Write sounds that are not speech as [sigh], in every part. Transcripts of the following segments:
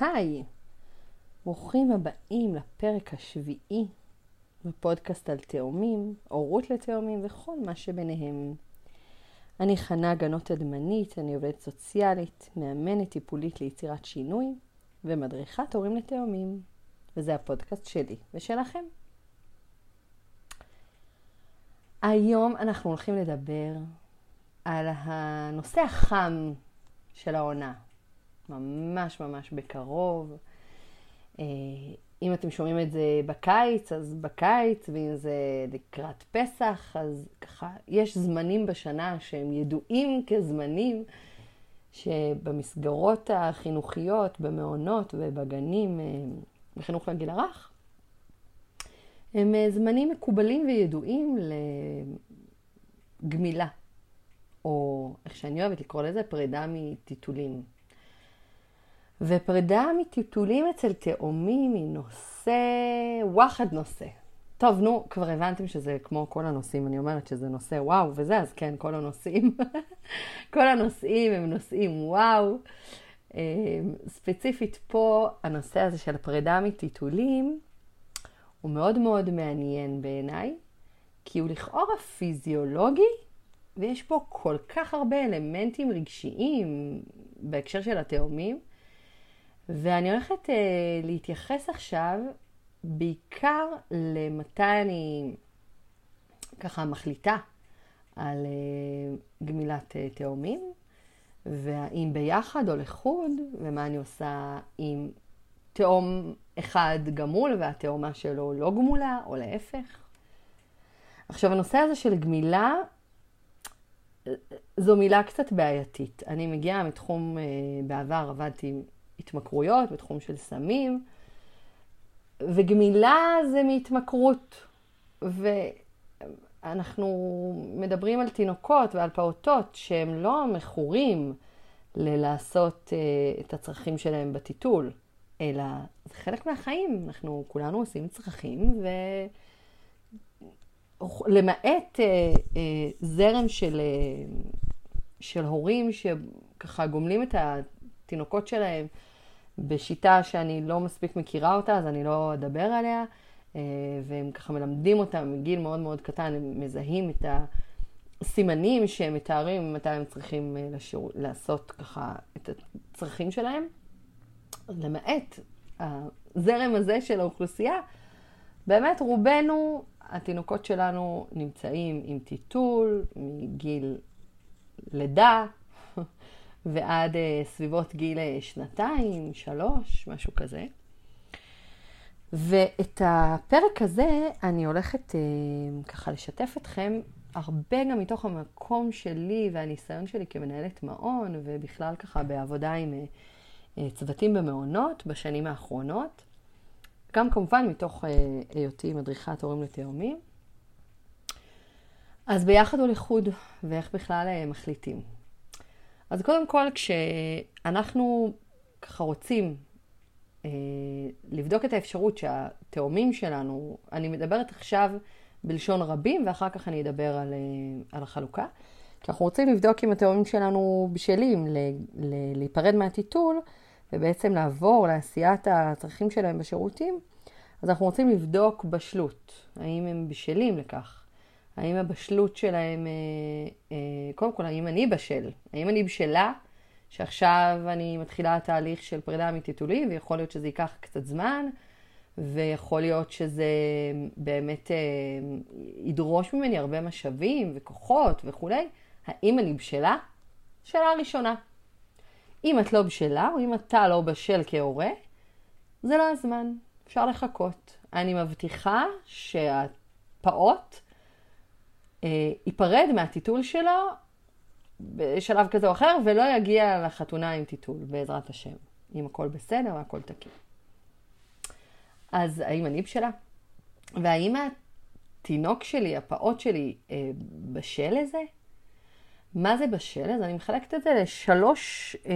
היי, ברוכים הבאים לפרק השביעי בפודקאסט על תאומים, הורות לתאומים וכל מה שביניהם. אני חנה גנות אדמנית, אני עובדת סוציאלית, מאמנת טיפולית ליצירת שינוי ומדריכת הורים לתאומים, וזה הפודקאסט שלי ושלכם. היום אנחנו הולכים לדבר על הנושא החם של העונה, ממש ממש בקרוב. אה, אם אתם שומעים את זה בקיץ, אז בקיץ, ואם זה לקראת פסח, אז ככה, יש זמנים בשנה שהם ידועים כזמנים שבמסגרות החינוכיות, במעונות ובגנים, אה, בחינוך לגיל הרך, הם אה, זמנים מקובלים וידועים לגמילה, או איך שאני אוהבת לקרוא לזה, פרידה מטיטולים. ופרידה מטיטולים אצל תאומים היא נושא, וואחד נושא. טוב, נו, כבר הבנתם שזה כמו כל הנושאים, אני אומרת שזה נושא וואו וזה, אז כן, כל הנושאים, [laughs] כל הנושאים הם נושאים וואו. אמ, ספציפית פה, הנושא הזה של הפרידה מטיטולים הוא מאוד מאוד מעניין בעיניי, כי הוא לכאורה פיזיולוגי, ויש פה כל כך הרבה אלמנטים רגשיים בהקשר של התאומים, ואני הולכת uh, להתייחס עכשיו בעיקר למתי אני ככה מחליטה על uh, גמילת uh, תאומים, והאם ביחד או לחוד, ומה אני עושה עם תאום אחד גמול והתאומה שלו לא גמולה, או להפך. עכשיו, הנושא הזה של גמילה, זו מילה קצת בעייתית. אני מגיעה מתחום, בעבר עבדתי התמכרויות, בתחום של סמים, וגמילה זה מהתמכרות. ואנחנו מדברים על תינוקות ועל פעוטות שהם לא מכורים ללעשות uh, את הצרכים שלהם בטיטול, אלא זה חלק מהחיים. אנחנו כולנו עושים צרכים, ולמעט uh, uh, זרם של, של הורים שככה גומלים את התינוקות שלהם בשיטה שאני לא מספיק מכירה אותה, אז אני לא אדבר עליה, אה, והם ככה מלמדים אותם מגיל מאוד מאוד קטן, הם מזהים את הסימנים שהם מתארים מתי הם צריכים אה, לשיר, לעשות ככה את הצרכים שלהם. למעט הזרם הזה של האוכלוסייה, באמת רובנו, התינוקות שלנו נמצאים עם טיטול מגיל לידה, ועד uh, סביבות גיל uh, שנתיים, שלוש, משהו כזה. ואת הפרק הזה אני הולכת uh, ככה לשתף אתכם הרבה גם מתוך המקום שלי והניסיון שלי כמנהלת מעון, ובכלל ככה בעבודה עם צוותים במעונות בשנים האחרונות. גם כמובן מתוך היותי מדריכת הורים לתאומים. אז ביחד או לחוד, ואיך בכלל מחליטים. אז קודם כל, כשאנחנו ככה רוצים אה, לבדוק את האפשרות שהתאומים שלנו, אני מדברת עכשיו בלשון רבים, ואחר כך אני אדבר על, אה, על החלוקה. כי אנחנו רוצים לבדוק אם התאומים שלנו בשלים ל, ל, להיפרד מהטיטול, ובעצם לעבור לעשיית הצרכים שלהם בשירותים, אז אנחנו רוצים לבדוק בשלות, האם הם בשלים לכך. האם הבשלות שלהם, אה, אה, קודם כל, האם אני בשל? האם אני בשלה שעכשיו אני מתחילה תהליך של פרידה מטיטולי, ויכול להיות שזה ייקח קצת זמן, ויכול להיות שזה באמת אה, ידרוש ממני הרבה משאבים וכוחות וכולי. האם אני בשלה? שאלה ראשונה. אם את לא בשלה, או אם אתה לא בשל כהורה, זה לא הזמן, אפשר לחכות. אני מבטיחה שהפעוט ייפרד מהטיטול שלו בשלב כזה או אחר, ולא יגיע לחתונה עם טיטול, בעזרת השם. אם הכל בסדר והכל תקין. אז האם אני בשלה? והאם התינוק שלי, הפעוט שלי, אה, בשל לזה? מה זה בשל? אז אני מחלקת את זה לשלוש אה,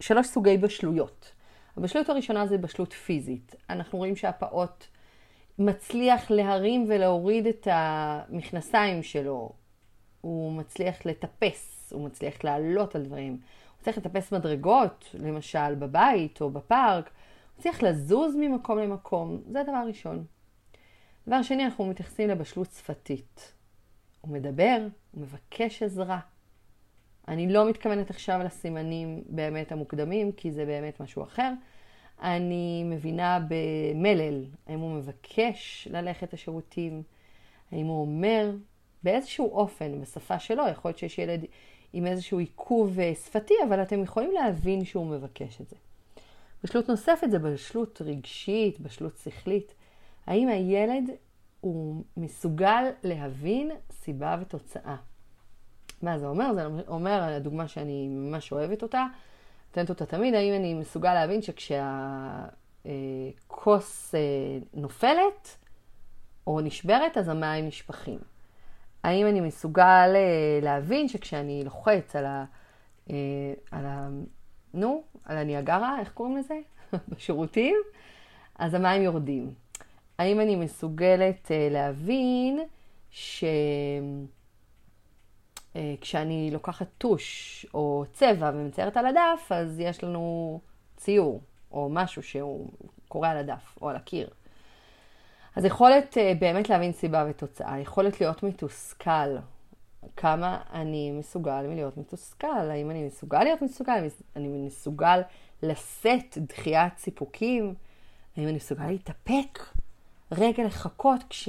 שלוש סוגי בשלויות. הבשלות הראשונה זה בשלות פיזית. אנחנו רואים שהפעוט מצליח להרים ולהוריד את המכנסיים שלו, הוא מצליח לטפס, הוא מצליח לעלות על דברים, הוא צריך לטפס מדרגות, למשל בבית או בפארק, הוא צריך לזוז ממקום למקום, זה הדבר הראשון. דבר שני, אנחנו מתייחסים לבשלות שפתית. הוא מדבר, הוא מבקש עזרה. אני לא מתכוונת עכשיו לסימנים באמת המוקדמים, כי זה באמת משהו אחר. אני מבינה במלל, האם הוא מבקש ללכת לשירותים, האם הוא אומר באיזשהו אופן, בשפה שלו, יכול להיות שיש ילד עם איזשהו עיכוב אה, שפתי, אבל אתם יכולים להבין שהוא מבקש את זה. בשלות נוספת זה בשלות רגשית, בשלות שכלית. האם הילד הוא מסוגל להבין סיבה ותוצאה? מה זה אומר? זה אומר, הדוגמה שאני ממש אוהבת אותה, נותנת אותה תמיד, האם אני מסוגל להבין שכשהכוס אה, נופלת או נשברת, אז המים נשפכים. האם אני מסוגל אה, להבין שכשאני לוחץ על ה... אה, על ה נו, על הניאגרה, איך קוראים לזה? [laughs] בשירותים, אז המים יורדים. האם אני מסוגלת להבין ש... אה, כשאני לוקחת טוש או צבע ומציירת על הדף, אז יש לנו ציור או משהו שהוא קורה על הדף או על הקיר. אז יכולת אה, באמת להבין סיבה ותוצאה, יכולת להיות מתוסכל. כמה אני מסוגל מלהיות מתוסכל, האם אני מסוגל להיות מתוסכל, אני מסוגל לשאת דחיית סיפוקים, האם אני מסוגל להתאפק? רגע לחכות כש...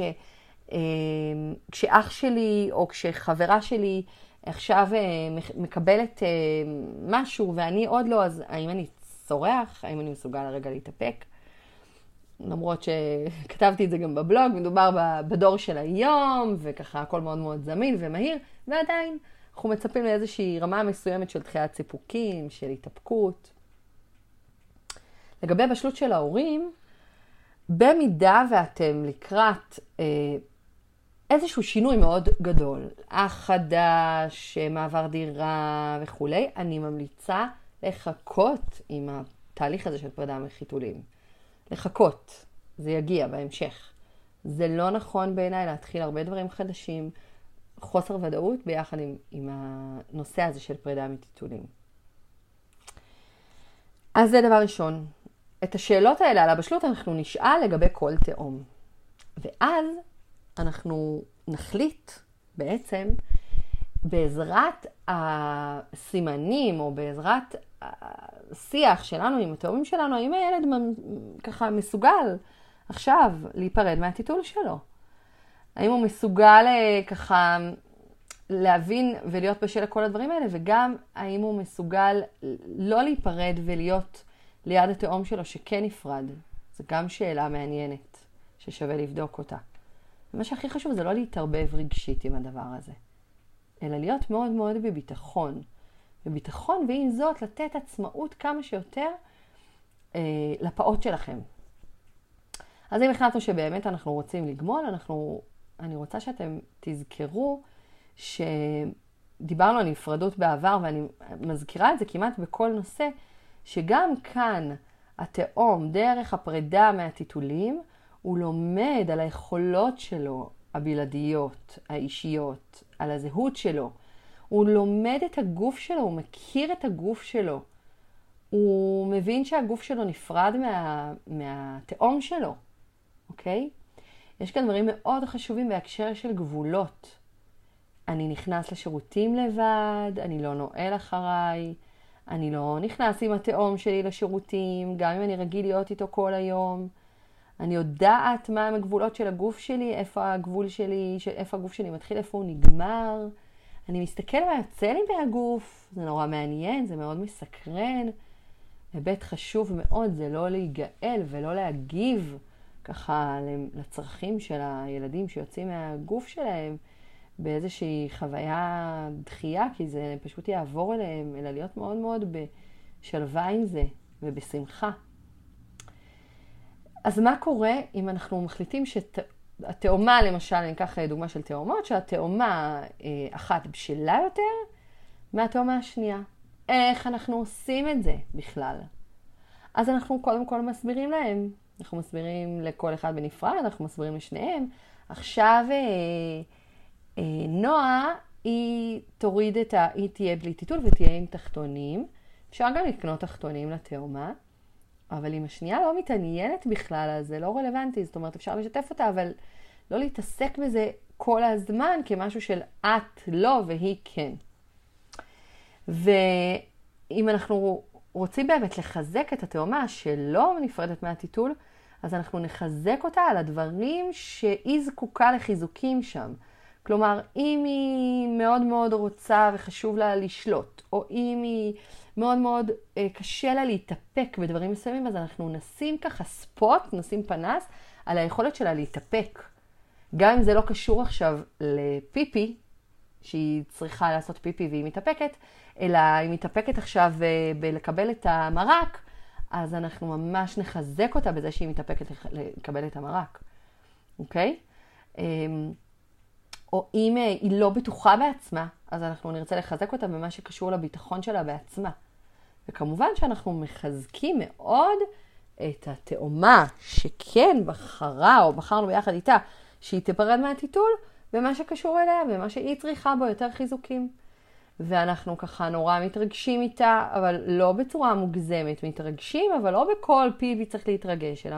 אמ, כשאח שלי או כשחברה שלי עכשיו אה, מקבלת אה, משהו ואני עוד לא, אז האם אני צורח? האם אני מסוגל לרגע להתאפק? למרות שכתבתי את זה גם בבלוג, מדובר בדור של היום, וככה הכל מאוד מאוד זמין ומהיר, ועדיין אנחנו מצפים לאיזושהי רמה מסוימת של דחיית סיפוקים, של התאפקות. לגבי בשלות של ההורים, במידה ואתם לקראת אה, איזשהו שינוי מאוד גדול, אח חדש, מעבר דירה וכולי, אני ממליצה לחכות עם התהליך הזה של פרידה מחיתולים. לחכות, זה יגיע בהמשך. זה לא נכון בעיניי להתחיל הרבה דברים חדשים, חוסר ודאות ביחד עם, עם הנושא הזה של פרידה מטיטולים. אז זה דבר ראשון. את השאלות האלה על הבשלות אנחנו נשאל לגבי כל תאום. ואז אנחנו נחליט בעצם בעזרת הסימנים או בעזרת השיח שלנו עם התאומים שלנו, האם הילד ככה מסוגל עכשיו להיפרד מהטיטול שלו? האם הוא מסוגל אה, ככה להבין ולהיות בשל לכל הדברים האלה, וגם האם הוא מסוגל לא להיפרד ולהיות ליד התאום שלו שכן נפרד? זו גם שאלה מעניינת ששווה לבדוק אותה. מה שהכי חשוב זה לא להתערבב רגשית עם הדבר הזה, אלא להיות מאוד מאוד בביטחון. בביטחון, ועם זאת, לתת עצמאות כמה שיותר אה, לפעוט שלכם. אז אם החלטנו שבאמת אנחנו רוצים לגמול, אנחנו, אני רוצה שאתם תזכרו שדיברנו על נפרדות בעבר, ואני מזכירה את זה כמעט בכל נושא, שגם כאן התאום, דרך הפרידה מהטיטולים, הוא לומד על היכולות שלו הבלעדיות, האישיות, על הזהות שלו. הוא לומד את הגוף שלו, הוא מכיר את הגוף שלו. הוא מבין שהגוף שלו נפרד מה, מהתאום שלו, אוקיי? יש כאן דברים מאוד חשובים בהקשר של גבולות. אני נכנס לשירותים לבד, אני לא נועל אחריי, אני לא נכנס עם התאום שלי לשירותים, גם אם אני רגיל להיות איתו כל היום. אני יודעת מה הם הגבולות של הגוף שלי, איפה הגבול שלי, איפה הגוף שלי מתחיל, איפה הוא נגמר. אני מסתכל מה יוצא לי מהגוף, זה נורא מעניין, זה מאוד מסקרן. היבט חשוב מאוד זה לא להיגאל ולא להגיב ככה לצרכים של הילדים שיוצאים מהגוף שלהם באיזושהי חוויה דחייה, כי זה פשוט יעבור אליהם, אלא להיות מאוד מאוד בשלווה עם זה ובשמחה. אז מה קורה אם אנחנו מחליטים שהתאומה, למשל, אני אקח דוגמה של תאומות, שהתאומה אה, אחת בשלה יותר מהתאומה השנייה. איך אנחנו עושים את זה בכלל? אז אנחנו קודם כל מסבירים להם. אנחנו מסבירים לכל אחד בנפרד, אנחנו מסבירים לשניהם. עכשיו אה, אה, נועה, היא תוריד את ה... היא תהיה בלי טיטול ותהיה עם תחתונים, אפשר גם לקנות תחתונים לתאומה, אבל אם השנייה לא מתעניינת בכלל, אז זה לא רלוונטי. זאת אומרת, אפשר לשתף אותה, אבל לא להתעסק בזה כל הזמן כמשהו של את לא והיא כן. ואם אנחנו רוצים באמת לחזק את התאומה שלא נפרדת מהטיטול, אז אנחנו נחזק אותה על הדברים שהיא זקוקה לחיזוקים שם. כלומר, אם היא מאוד מאוד רוצה וחשוב לה לשלוט, או אם היא מאוד מאוד אה, קשה לה להתאפק בדברים מסוימים, אז אנחנו נשים ככה ספוט, נשים פנס על היכולת שלה להתאפק. גם אם זה לא קשור עכשיו לפיפי, שהיא צריכה לעשות פיפי והיא מתאפקת, אלא היא מתאפקת עכשיו אה, בלקבל את המרק, אז אנחנו ממש נחזק אותה בזה שהיא מתאפקת לקבל את המרק, אוקיי? אמ, או אם אה, היא לא בטוחה בעצמה, אז אנחנו נרצה לחזק אותה במה שקשור לביטחון שלה בעצמה. וכמובן שאנחנו מחזקים מאוד את התאומה שכן בחרה או בחרנו ביחד איתה שהיא תיפרד מהטיטול, במה שקשור אליה, במה שהיא צריכה בו יותר חיזוקים. ואנחנו ככה נורא מתרגשים איתה, אבל לא בצורה מוגזמת מתרגשים, אבל לא בכל פיבי צריך להתרגש, אלא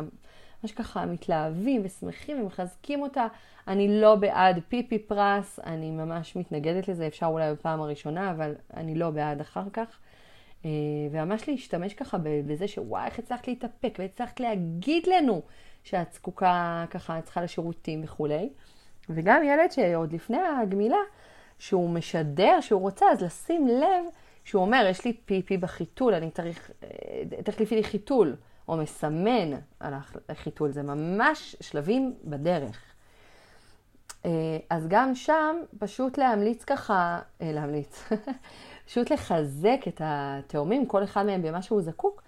ממש ככה מתלהבים ושמחים ומחזקים אותה. אני לא בעד פיפי פרס, אני ממש מתנגדת לזה, אפשר אולי בפעם הראשונה, אבל אני לא בעד אחר כך. אה, וממש להשתמש ככה בזה שוואי, איך הצלחת להתאפק, והצלחת להגיד לנו שאת זקוקה ככה, צריכה לשירותים וכולי. וגם ילד שעוד לפני הגמילה, שהוא משדר שהוא רוצה, אז לשים לב שהוא אומר, יש לי פיפי בחיתול, אני צריך, אה, תחליפי לי חיתול, או מסמן על החיתול, זה ממש שלבים בדרך. אה, אז גם שם פשוט להמליץ ככה, להמליץ, [laughs] פשוט לחזק את התאומים, כל אחד מהם במה שהוא זקוק.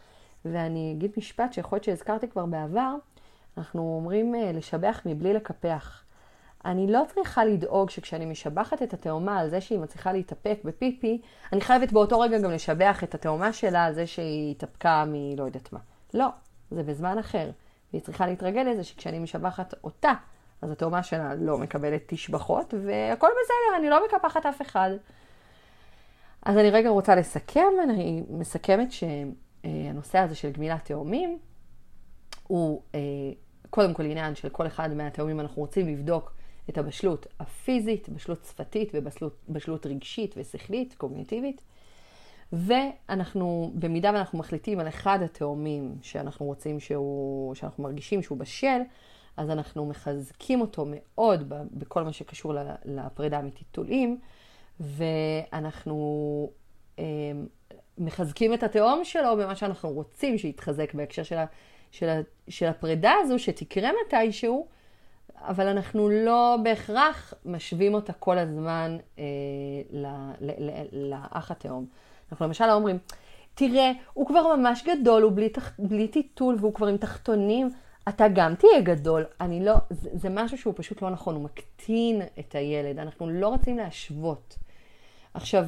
ואני אגיד משפט שיכול להיות שהזכרתי כבר בעבר, אנחנו אומרים לשבח מבלי לקפח. אני לא צריכה לדאוג שכשאני משבחת את התאומה על זה שהיא מצליחה להתאפק בפיפי, אני חייבת באותו רגע גם לשבח את התאומה שלה על זה שהיא התאפקה מלא יודעת מה. לא, זה בזמן אחר. והיא צריכה להתרגל לזה שכשאני משבחת אותה, אז התאומה שלה לא מקבלת תשבחות, והכל בסדר, אני לא מקפחת אף אחד. אז אני רגע רוצה לסכם, אני מסכמת שהנושא הזה של גמילת תאומים הוא אה, קודם כל עניין של כל אחד מהתאומים אנחנו רוצים לבדוק את הבשלות הפיזית, בשלות שפתית ובשלות רגשית ושכלית, קוגניטיבית. ואנחנו, במידה ואנחנו מחליטים על אחד התאומים שאנחנו רוצים שהוא, שאנחנו מרגישים שהוא בשל, אז אנחנו מחזקים אותו מאוד בכל מה שקשור לפרידה מטיטולים, ואנחנו אה, מחזקים את התאום שלו במה שאנחנו רוצים שיתחזק בהקשר של, ה, של, ה, של הפרידה הזו, שתקרה מתישהו, אבל אנחנו לא בהכרח משווים אותה כל הזמן אה, לאח התאום. אנחנו למשל לא אומרים, תראה, הוא כבר ממש גדול, הוא בלי, תח, בלי טיטול והוא כבר עם תחתונים, אתה גם תהיה גדול. אני לא, זה, זה משהו שהוא פשוט לא נכון, הוא מקטין את הילד, אנחנו לא רוצים להשוות. עכשיו,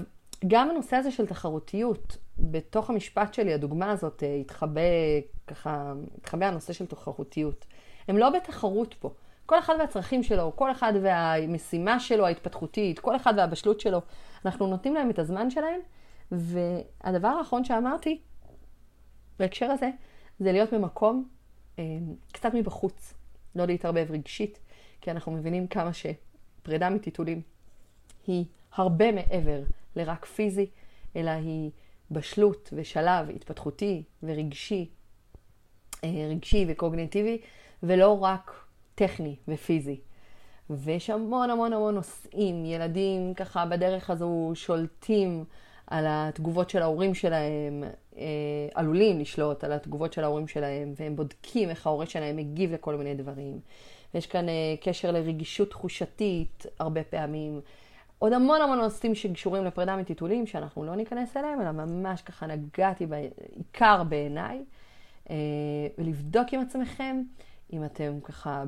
גם הנושא הזה של תחרותיות, בתוך המשפט שלי, הדוגמה הזאת, אה, התחבא, ככה, התחבא הנושא של תחרותיות. הם לא בתחרות פה. כל אחד והצרכים שלו, כל אחד והמשימה שלו ההתפתחותית, כל אחד והבשלות שלו. אנחנו נותנים להם את הזמן שלהם, והדבר האחרון שאמרתי בהקשר הזה, זה להיות במקום קצת מבחוץ, לא להתערבב רגשית, כי אנחנו מבינים כמה שפרידה מטיטולים היא הרבה מעבר לרק פיזי, אלא היא בשלות ושלב התפתחותי ורגשי, אה, רגשי וקוגניטיבי, ולא רק טכני ופיזי. ויש המון המון המון נושאים, ילדים ככה בדרך הזו שולטים על התגובות של ההורים שלהם, עלולים לשלוט על התגובות של ההורים שלהם, והם בודקים איך ההורה שלהם מגיב לכל מיני דברים. ויש כאן אה, קשר לרגישות תחושתית הרבה פעמים. עוד המון המון נושאים שקשורים לפרידה מטיטולים, שאנחנו לא ניכנס אליהם, אלא ממש ככה נגעתי בעיקר בעיניי, אה, ולבדוק עם עצמכם. אם אתם ככה,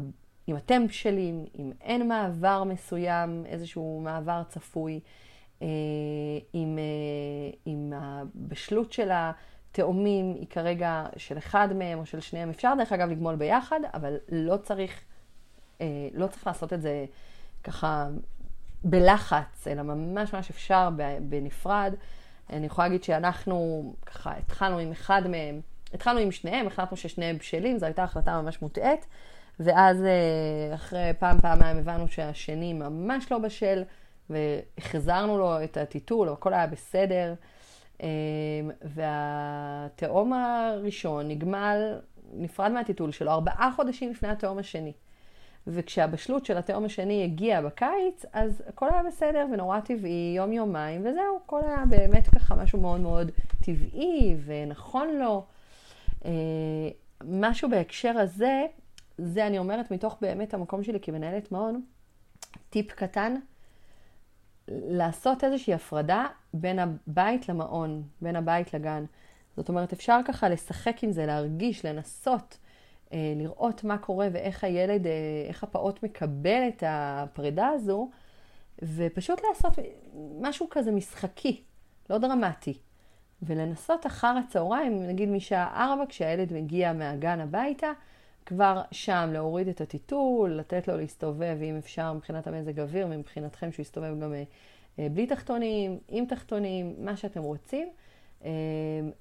אם אתם בשלים, אם אין מעבר מסוים, איזשהו מעבר צפוי, אה, אם, אה, אם הבשלות של התאומים היא כרגע של אחד מהם או של שניהם, אפשר דרך אגב לגמול ביחד, אבל לא צריך, אה, לא צריך לעשות את זה ככה בלחץ, אלא ממש ממש אפשר בנפרד. אני יכולה להגיד שאנחנו ככה התחלנו עם אחד מהם, התחלנו עם שניהם, החלטנו ששניהם בשלים, זו הייתה החלטה ממש מוטעית, ואז אה, אחרי פעם, פעמיים הבנו שהשני ממש לא בשל, והחזרנו לו את הטיטול, הכל היה בסדר. אה, והתאום הראשון נגמל, נפרד מהטיטול שלו ארבעה חודשים לפני התאום השני. וכשהבשלות של התאום השני הגיע בקיץ, אז הכל היה בסדר ונורא טבעי, יום-יומיים, וזהו, הכל היה באמת ככה משהו מאוד מאוד טבעי ונכון לו. אה, משהו בהקשר הזה, זה אני אומרת מתוך באמת המקום שלי כמנהלת מעון, טיפ קטן, לעשות איזושהי הפרדה בין הבית למעון, בין הבית לגן. זאת אומרת, אפשר ככה לשחק עם זה, להרגיש, לנסות. אה, לראות מה קורה ואיך הילד, אה, איך הפעוט מקבל את הפרידה הזו, ופשוט לעשות משהו כזה משחקי, לא דרמטי. ולנסות אחר הצהריים, נגיד משעה ארבע, כשהילד מגיע מהגן הביתה, כבר שם להוריד את הטיטול, לתת לו להסתובב, אם אפשר, מבחינת המזג אוויר, ומבחינתכם שהוא יסתובב גם אה, בלי תחתונים, עם תחתונים, מה שאתם רוצים.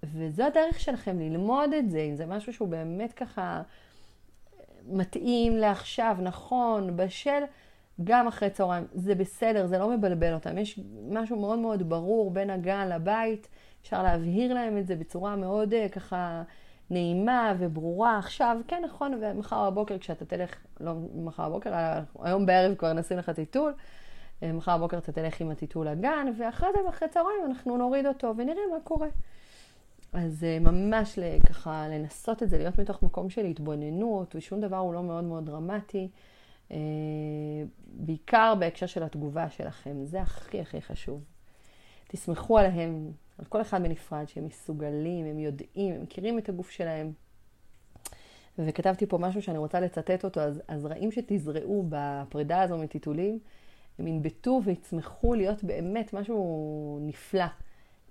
וזו הדרך שלכם ללמוד את זה, אם זה משהו שהוא באמת ככה מתאים לעכשיו, נכון, בשל, גם אחרי צהריים. זה בסדר, זה לא מבלבל אותם. יש משהו מאוד מאוד ברור בין הגן לבית, אפשר להבהיר להם את זה בצורה מאוד ככה נעימה וברורה. עכשיו, כן, נכון, ומחר בבוקר כשאתה תלך, לא מחר בבוקר, היום בערב כבר נשים לך טיטול. אה, מחר בבוקר אתה תלך עם הטיטול לגן, ואחרי זה, אחרי צהריים, אנחנו נוריד אותו ונראה מה קורה. אז אה, ממש ככה לנסות את זה, להיות מתוך מקום של התבוננות, ושום דבר הוא לא מאוד מאוד דרמטי. אה, בעיקר בהקשר של התגובה שלכם, זה הכי הכי חשוב. תסמכו עליהם, על כל אחד בנפרד, שהם מסוגלים, הם יודעים, הם מכירים את הגוף שלהם. וכתבתי פה משהו שאני רוצה לצטט אותו, אז הזרעים שתזרעו בפרידה הזו מטיטולים, הם ינבטו ויצמחו להיות באמת משהו נפלא.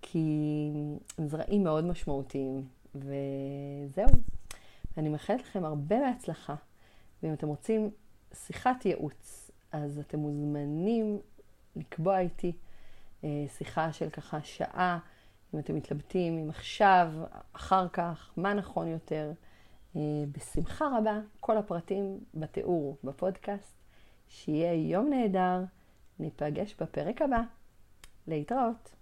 כי הם זרעים מאוד משמעותיים. וזהו. אני מאחלת לכם הרבה בהצלחה. ואם אתם רוצים שיחת ייעוץ, אז אתם מוזמנים לקבוע איתי אה, שיחה של ככה שעה, אם אתם מתלבטים, אם עכשיו, אחר כך, מה נכון יותר. אה, בשמחה רבה, כל הפרטים בתיאור בפודקאסט. שיהיה יום נהדר, ניפגש בפרק הבא. להתראות.